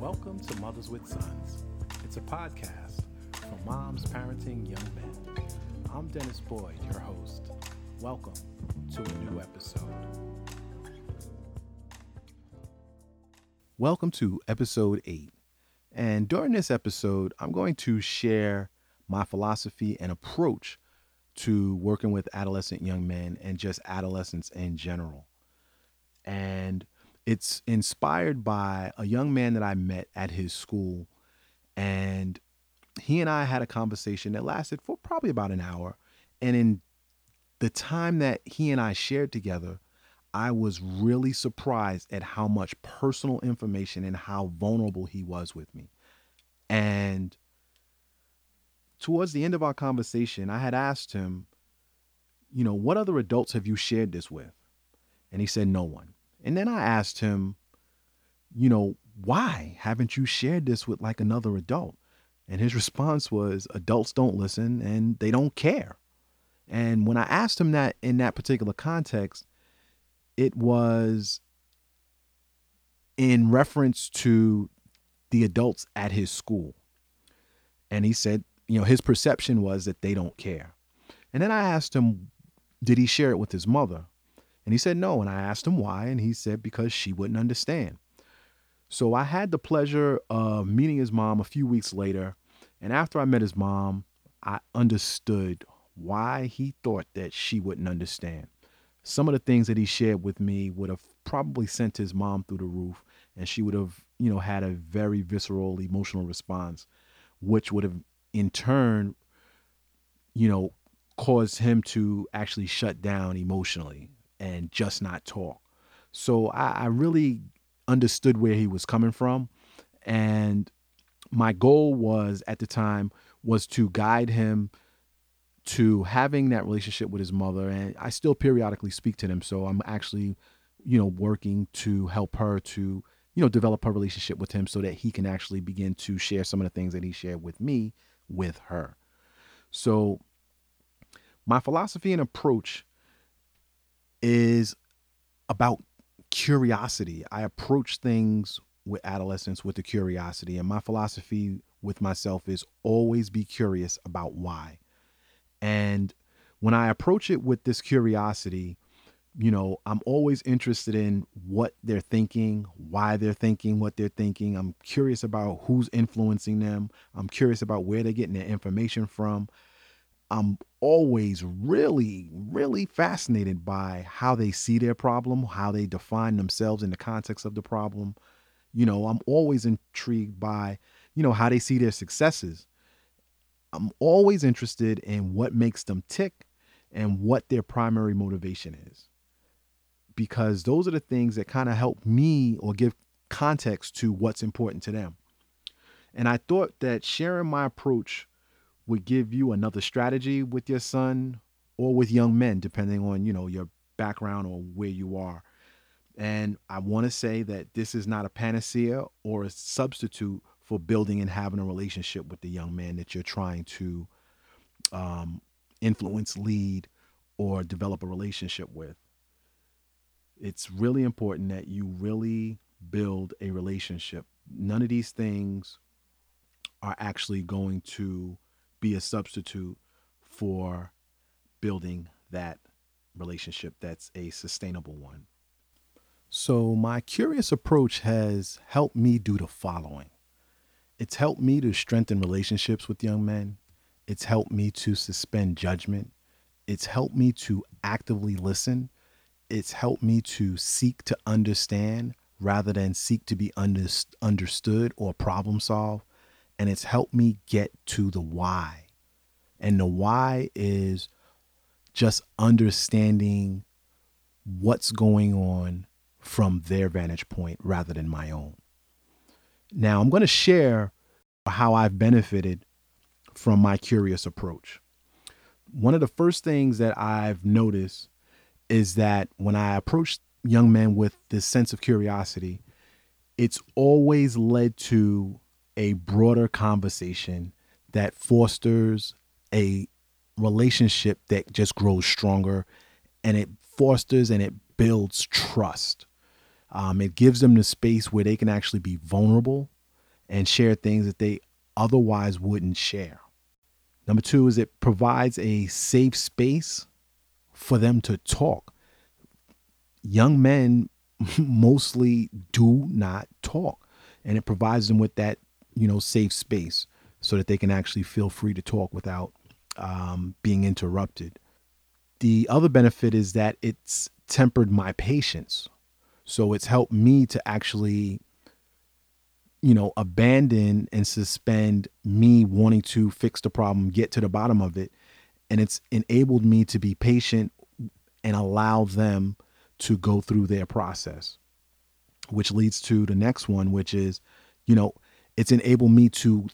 Welcome to Mothers with Sons. It's a podcast for moms parenting young men. I'm Dennis Boyd, your host. Welcome to a new episode. Welcome to episode 8. And during this episode, I'm going to share my philosophy and approach to working with adolescent young men and just adolescents in general. And it's inspired by a young man that I met at his school. And he and I had a conversation that lasted for probably about an hour. And in the time that he and I shared together, I was really surprised at how much personal information and how vulnerable he was with me. And towards the end of our conversation, I had asked him, you know, what other adults have you shared this with? And he said, no one. And then I asked him, you know, why haven't you shared this with like another adult? And his response was, adults don't listen and they don't care. And when I asked him that in that particular context, it was in reference to the adults at his school. And he said, you know, his perception was that they don't care. And then I asked him, did he share it with his mother? And he said no. And I asked him why. And he said because she wouldn't understand. So I had the pleasure of meeting his mom a few weeks later. And after I met his mom, I understood why he thought that she wouldn't understand. Some of the things that he shared with me would have probably sent his mom through the roof, and she would have, you know, had a very visceral emotional response, which would have in turn, you know, caused him to actually shut down emotionally and just not talk. So I, I really understood where he was coming from. And my goal was at the time was to guide him to having that relationship with his mother and I still periodically speak to them so I'm actually you know working to help her to you know develop her relationship with him so that he can actually begin to share some of the things that he shared with me with her. So my philosophy and approach is about curiosity. I approach things with adolescence with the curiosity and my philosophy with myself is always be curious about why. And when I approach it with this curiosity, you know, I'm always interested in what they're thinking, why they're thinking what they're thinking. I'm curious about who's influencing them. I'm curious about where they're getting their information from. I'm always really, really fascinated by how they see their problem, how they define themselves in the context of the problem. You know, I'm always intrigued by, you know, how they see their successes. I'm always interested in what makes them tick and what their primary motivation is. Because those are the things that kind of help me or give context to what's important to them. And I thought that sharing my approach would give you another strategy with your son or with young men, depending on, you know, your background or where you are. And I want to say that this is not a panacea or a substitute for building and having a relationship with the young man that you're trying to um, influence, lead, or develop a relationship with. It's really important that you really build a relationship. None of these things are actually going to be a substitute for building that relationship that's a sustainable one. So, my curious approach has helped me do the following it's helped me to strengthen relationships with young men. It's helped me to suspend judgment. It's helped me to actively listen. It's helped me to seek to understand rather than seek to be under, understood or problem solve. And it's helped me get to the why. And the why is just understanding what's going on from their vantage point rather than my own. Now, I'm going to share how I've benefited from my curious approach. One of the first things that I've noticed is that when I approach young men with this sense of curiosity, it's always led to a broader conversation that fosters a relationship that just grows stronger and it fosters and it builds trust. Um, it gives them the space where they can actually be vulnerable and share things that they otherwise wouldn't share. Number two is it provides a safe space for them to talk. Young men mostly do not talk, and it provides them with that, you know, safe space so that they can actually feel free to talk without um, being interrupted. The other benefit is that it's tempered my patience. So it's helped me to actually, you know, abandon and suspend me wanting to fix the problem, get to the bottom of it. And it's enabled me to be patient and allow them to go through their process, which leads to the next one, which is, you know, it's enabled me to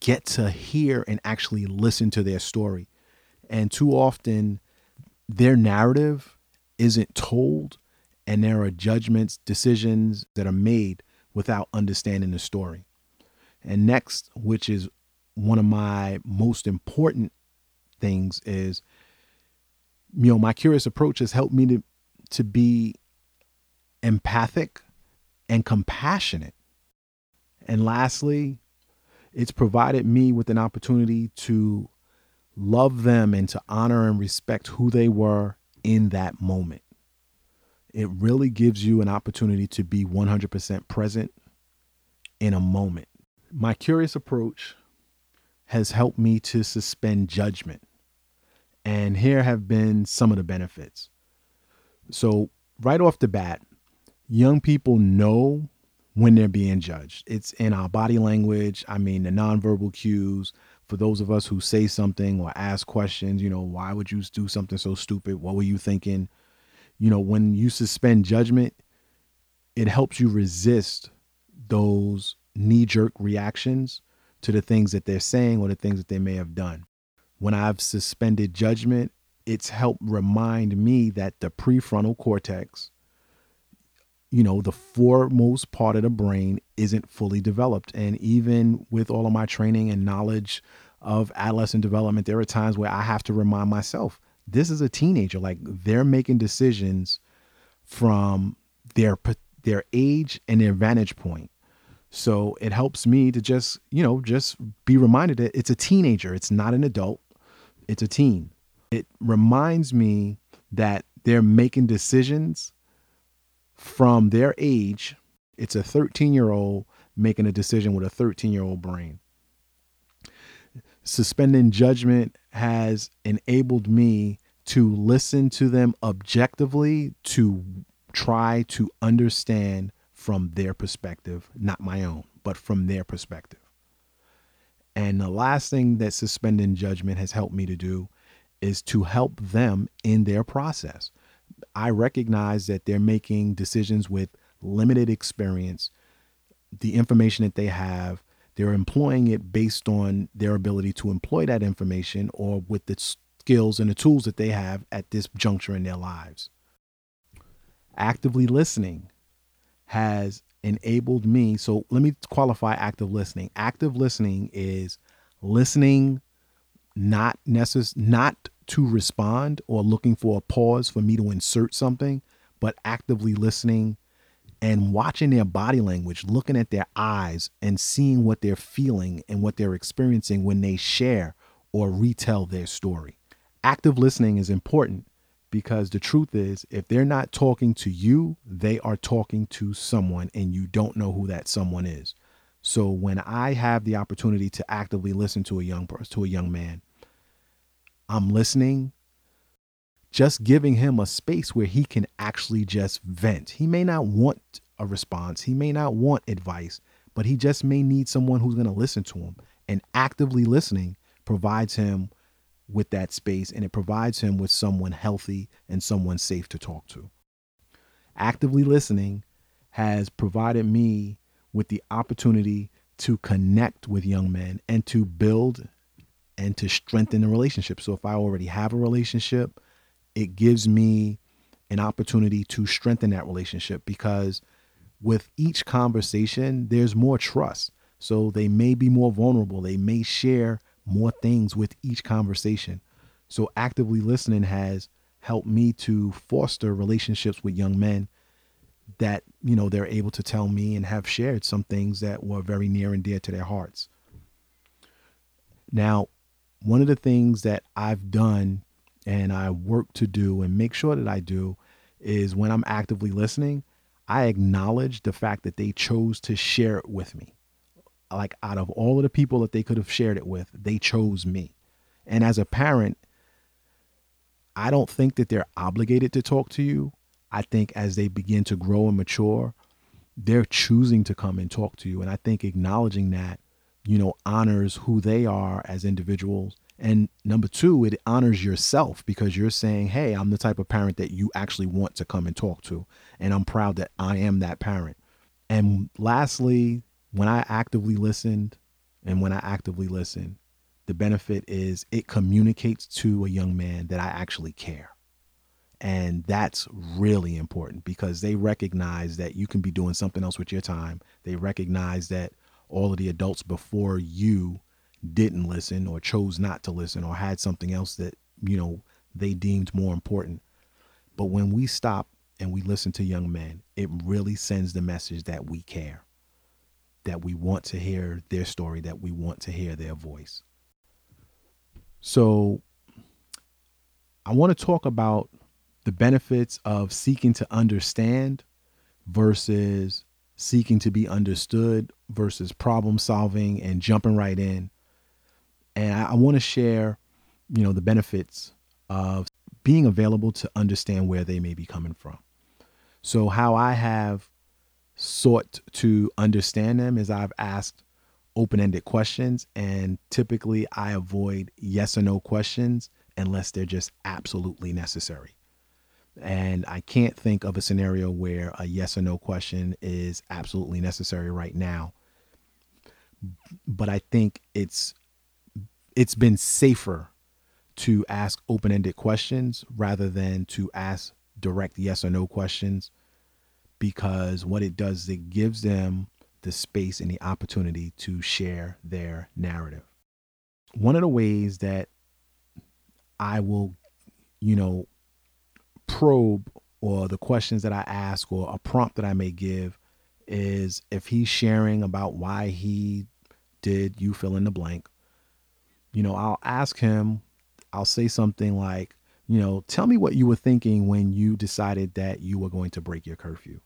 get to hear and actually listen to their story. And too often, their narrative isn't told, and there are judgments, decisions that are made without understanding the story. And next, which is one of my most important things, is you know, my curious approach has helped me to to be empathic and compassionate. And lastly, it's provided me with an opportunity to love them and to honor and respect who they were in that moment. It really gives you an opportunity to be 100% present in a moment. My curious approach has helped me to suspend judgment. And here have been some of the benefits. So, right off the bat, young people know when they're being judged. It's in our body language. I mean, the nonverbal cues. For those of us who say something or ask questions, you know, why would you do something so stupid? What were you thinking? You know, when you suspend judgment, it helps you resist those knee jerk reactions to the things that they're saying or the things that they may have done. When I've suspended judgment, it's helped remind me that the prefrontal cortex you know, the foremost part of the brain isn't fully developed. And even with all of my training and knowledge of adolescent development, there are times where I have to remind myself this is a teenager. Like they're making decisions from their their age and their vantage point. So it helps me to just, you know, just be reminded that it's a teenager. It's not an adult. It's a teen. It reminds me that they're making decisions from their age. It's a 13 year old making a decision with a 13 year old brain. Suspending judgment has enabled me to listen to them objectively, to try to understand from their perspective, not my own, but from their perspective. And the last thing that suspending judgment has helped me to do is to help them in their process. I recognize that they're making decisions with limited experience, the information that they have, they're employing it based on their ability to employ that information or with the skills and the tools that they have at this juncture in their lives. Actively listening has enabled me. So let me qualify active listening. Active listening is listening not necess- not to respond or looking for a pause for me to insert something, but actively listening and watching their body language, looking at their eyes and seeing what they're feeling and what they're experiencing when they share or retell their story. Active listening is important because the truth is, if they're not talking to you, they are talking to someone and you don't know who that someone is. So when I have the opportunity to actively listen to a young person, to a young man, I'm listening, just giving him a space where he can actually just vent. He may not want a response, he may not want advice, but he just may need someone who's going to listen to him. And actively listening provides him with that space and it provides him with someone healthy and someone safe to talk to. Actively listening has provided me with the opportunity to connect with young men and to build and to strengthen the relationship. So if I already have a relationship, it gives me an opportunity to strengthen that relationship because with each conversation, there's more trust. So they may be more vulnerable. They may share more things with each conversation. So actively listening has helped me to foster relationships with young men that you know they're able to tell me and have shared some things that were very near and dear to their hearts now one of the things that i've done and i work to do and make sure that i do is when i'm actively listening i acknowledge the fact that they chose to share it with me. Like out of all of the people that they could have shared it with they chose me. And as a parent i don't think that they're obligated to talk to you. I think as they begin to grow and mature, they're choosing to come and talk to you. And I think acknowledging that, you know, honors who they are as individuals. And number two, it honors yourself because you're saying, hey, I'm the type of parent that you actually want to come and talk to. And I'm proud that I am that parent. And lastly, when I actively listened and when I actively listen, the benefit is it communicates to a young man that I actually care. And that's really important because they recognize that you can be doing something else with your time. They recognize that all of the adults before you didn't listen or chose not to listen or had something else that, you know, they deemed more important. But when we stop and we listen to young men, it really sends the message that we care, that we want to hear their story, that we want to hear their voice. So I want to talk about the benefits of seeking to understand versus seeking to be understood versus problem solving and jumping right in. And I, I want to share, you know, the benefits of being available to understand where they may be coming from. So, how I have sought to understand them is I've asked open ended questions, and typically I avoid yes or no questions unless they're just absolutely necessary. And I can't think of a scenario where a yes or no question is absolutely necessary right now. But I think it's it's been safer to ask open-ended questions rather than to ask direct yes or no questions because what it does is it gives them the space and the opportunity to share their narrative. One of the ways that I will, you know, probe or the questions that I ask or a prompt that I may give is if he's sharing about why he did you fill in the blank, you know, I'll ask him, I'll say something like, you know, tell me what you were thinking when you decided that you were going to break your curfew.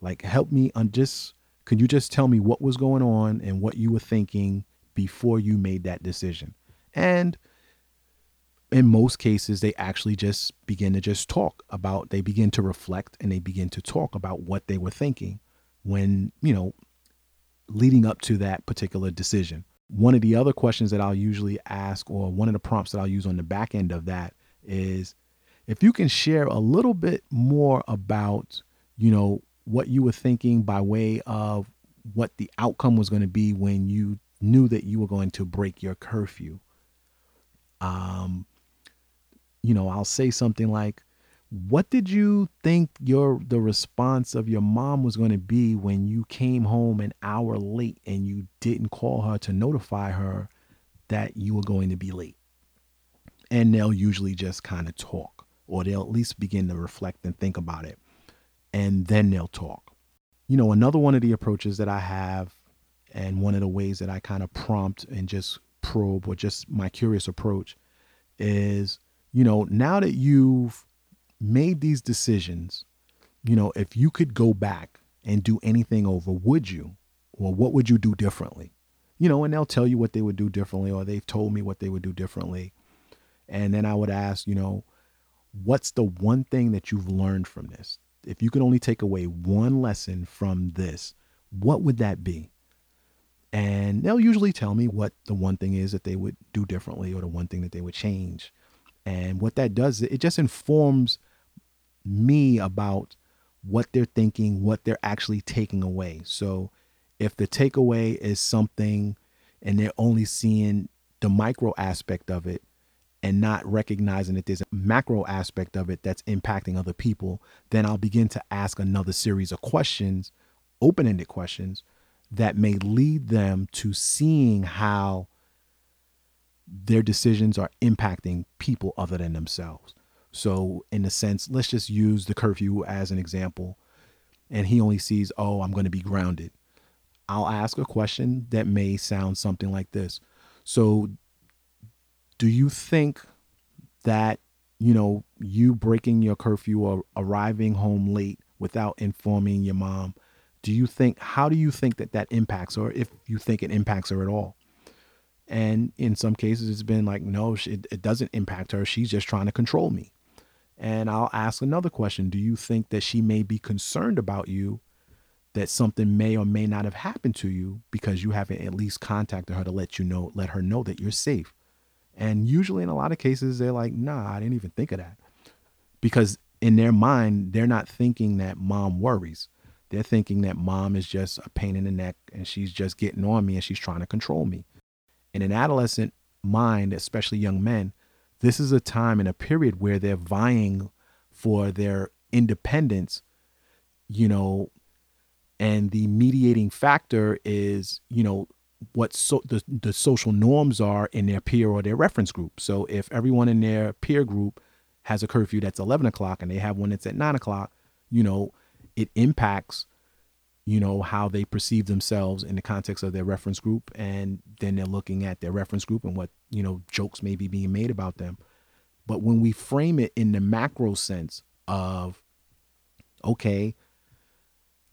Like, help me on just, could you just tell me what was going on and what you were thinking before you made that decision? And in most cases they actually just begin to just talk about they begin to reflect and they begin to talk about what they were thinking when you know leading up to that particular decision. One of the other questions that i'll usually ask or one of the prompts that i'll use on the back end of that is if you can share a little bit more about you know what you were thinking by way of what the outcome was going to be when you knew that you were going to break your curfew um you know, I'll say something like, what did you think your the response of your mom was going to be when you came home an hour late and you didn't call her to notify her that you were going to be late? And they'll usually just kind of talk or they'll at least begin to reflect and think about it and then they'll talk. You know another one of the approaches that i have and one of the ways that i kind of prompt and just probe or just my curious approach is you know, now that you've made these decisions, you know, if you could go back and do anything over, would you? Or what would you do differently? You know, and they'll tell you what they would do differently, or they've told me what they would do differently. And then I would ask, you know, what's the one thing that you've learned from this? If you could only take away one lesson from this, what would that be? And they'll usually tell me what the one thing is that they would do differently or the one thing that they would change. And what that does, it just informs me about what they're thinking, what they're actually taking away. So if the takeaway is something and they're only seeing the micro aspect of it and not recognizing that there's a macro aspect of it that's impacting other people, then I'll begin to ask another series of questions, open ended questions that may lead them to seeing how their decisions are impacting people other than themselves. So, in a sense, let's just use the curfew as an example. and he only sees, oh, I'm going to be grounded. I'll ask a question that may sound something like this. So, do you think that, you know, you breaking your curfew or arriving home late without informing your mom, do you think, how do you think that that impacts, or if you think it impacts her at all? And in some cases, it's been like, no, it, it doesn't impact her. She's just trying to control me. And I'll ask another question Do you think that she may be concerned about you, that something may or may not have happened to you because you haven't at least contacted her to let you know, let her know that you're safe? And usually, in a lot of cases, they're like, nah, I didn't even think of that. Because in their mind, they're not thinking that mom worries. They're thinking that mom is just a pain in the neck and she's just getting on me and she's trying to control me. In an adolescent mind, especially young men, this is a time and a period where they're vying for their independence, you know, and the mediating factor is, you know, what so the, the social norms are in their peer or their reference group. So if everyone in their peer group has a curfew that's 11 o'clock and they have one that's at 9 o'clock, you know, it impacts you know how they perceive themselves in the context of their reference group and then they're looking at their reference group and what you know jokes may be being made about them. But when we frame it in the macro sense of okay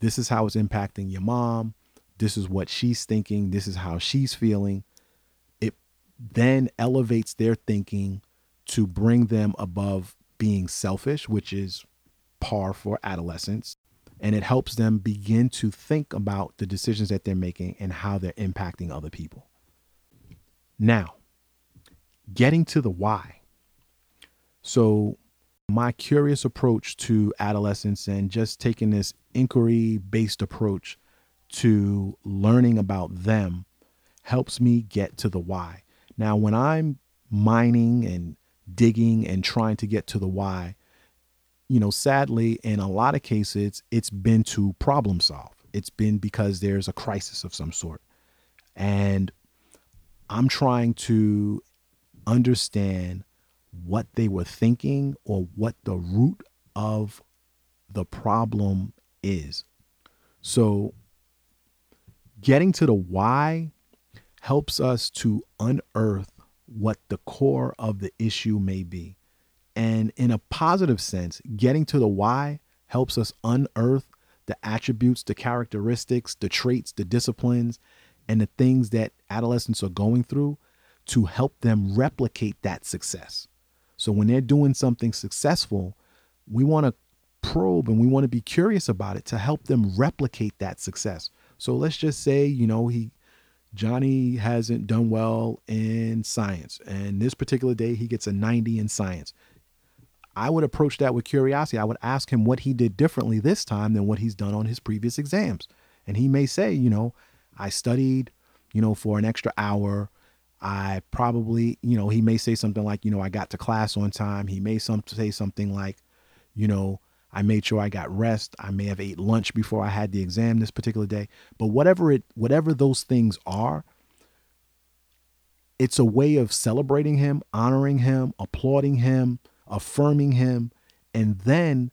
this is how it's impacting your mom this is what she's thinking this is how she's feeling it then elevates their thinking to bring them above being selfish which is par for adolescence and it helps them begin to think about the decisions that they're making and how they're impacting other people. Now, getting to the why. So, my curious approach to adolescence and just taking this inquiry based approach to learning about them helps me get to the why. Now, when I'm mining and digging and trying to get to the why, you know, sadly, in a lot of cases, it's been to problem solve. It's been because there's a crisis of some sort. And I'm trying to understand what they were thinking or what the root of the problem is. So, getting to the why helps us to unearth what the core of the issue may be. And in a positive sense, getting to the why helps us unearth the attributes, the characteristics, the traits, the disciplines, and the things that adolescents are going through to help them replicate that success. So when they're doing something successful, we want to probe and we want to be curious about it to help them replicate that success. So let's just say, you know, he Johnny hasn't done well in science and this particular day he gets a 90 in science. I would approach that with curiosity. I would ask him what he did differently this time than what he's done on his previous exams. And he may say, you know, I studied, you know, for an extra hour. I probably, you know, he may say something like, you know, I got to class on time. He may some say something like, you know, I made sure I got rest. I may have ate lunch before I had the exam this particular day. But whatever it whatever those things are, it's a way of celebrating him, honoring him, applauding him, affirming him, and then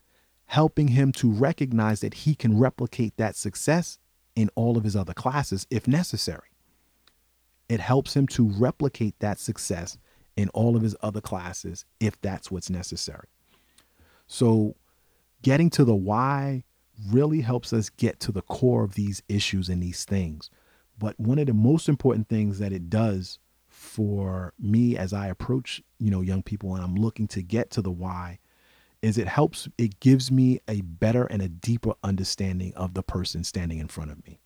helping him to recognize that he can replicate that success in all of his other classes if necessary. It helps him to replicate that success in all of his other classes if that's what's necessary. So, getting to the why really helps us get to the core of these issues and these things. But one of the most important things that it does for me as I approach, you know, young people and I'm looking to get to the why is it helps it gives me a better and a deeper understanding of the person standing in front of me.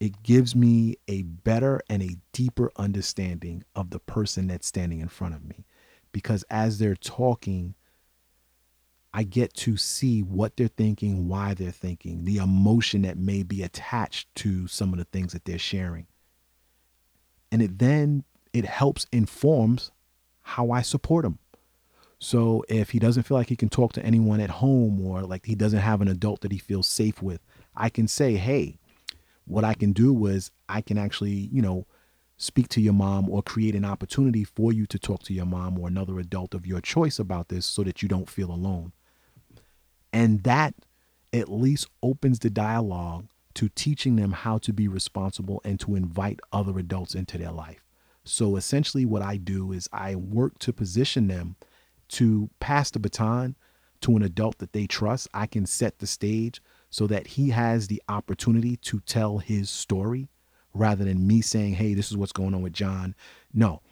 It gives me a better and a deeper understanding of the person that's standing in front of me because as they're talking I get to see what they're thinking, why they're thinking, the emotion that may be attached to some of the things that they're sharing and it then it helps informs how I support him. So if he doesn't feel like he can talk to anyone at home or like he doesn't have an adult that he feels safe with, I can say, "Hey, what I can do is I can actually, you know, speak to your mom or create an opportunity for you to talk to your mom or another adult of your choice about this so that you don't feel alone." And that at least opens the dialogue to teaching them how to be responsible and to invite other adults into their life. So essentially, what I do is I work to position them to pass the baton to an adult that they trust. I can set the stage so that he has the opportunity to tell his story rather than me saying, hey, this is what's going on with John. No,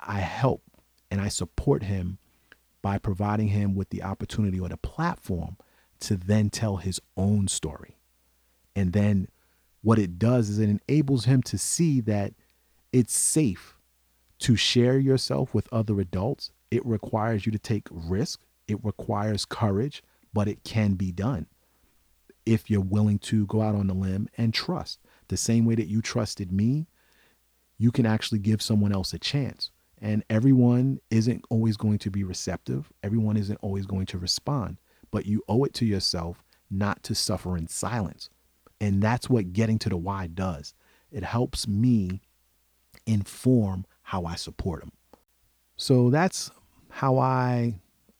I help and I support him by providing him with the opportunity or the platform to then tell his own story. And then what it does is it enables him to see that it's safe to share yourself with other adults. It requires you to take risk, it requires courage, but it can be done if you're willing to go out on the limb and trust. The same way that you trusted me, you can actually give someone else a chance. And everyone isn't always going to be receptive, everyone isn't always going to respond, but you owe it to yourself not to suffer in silence. And that's what getting to the why does. It helps me inform how I support them. So that's how I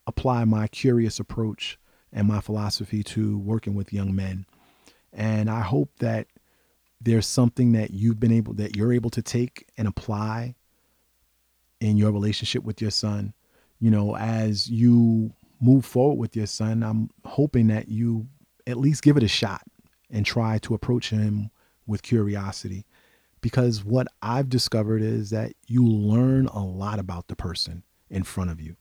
apply my curious approach and my philosophy to working with young men. And I hope that there's something that you've been able that you're able to take and apply in your relationship with your son. You know, as you move forward with your son, I'm hoping that you at least give it a shot and try to approach him with curiosity. Because what I've discovered is that you learn a lot about the person in front of you.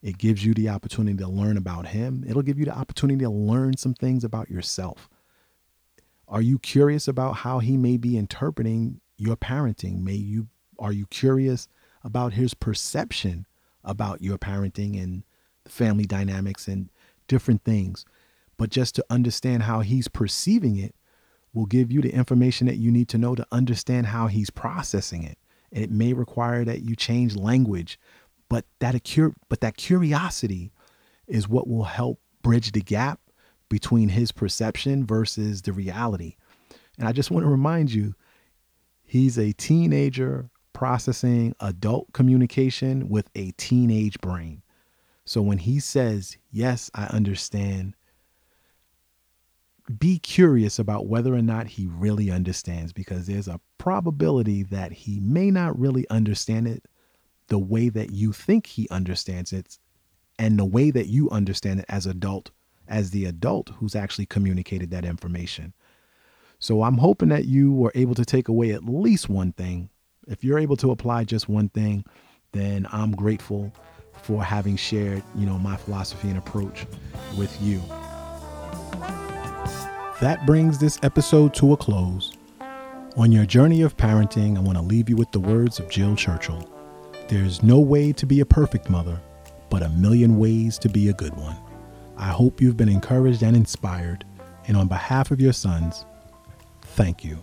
It gives you the opportunity to learn about him. It'll give you the opportunity to learn some things about yourself. Are you curious about how he may be interpreting your parenting? May you are you curious about his perception about your parenting and the family dynamics and different things. But just to understand how he's perceiving it will give you the information that you need to know to understand how he's processing it. And it may require that you change language, but that but that curiosity is what will help bridge the gap between his perception versus the reality. And I just want to remind you, he's a teenager processing adult communication with a teenage brain. So when he says, Yes, I understand, be curious about whether or not he really understands because there's a probability that he may not really understand it the way that you think he understands it and the way that you understand it as adult as the adult who's actually communicated that information. So I'm hoping that you were able to take away at least one thing if you're able to apply just one thing, then I'm grateful for having shared, you know, my philosophy and approach with you. That brings this episode to a close. On your journey of parenting, I want to leave you with the words of Jill Churchill. There's no way to be a perfect mother, but a million ways to be a good one. I hope you've been encouraged and inspired, and on behalf of your sons, thank you.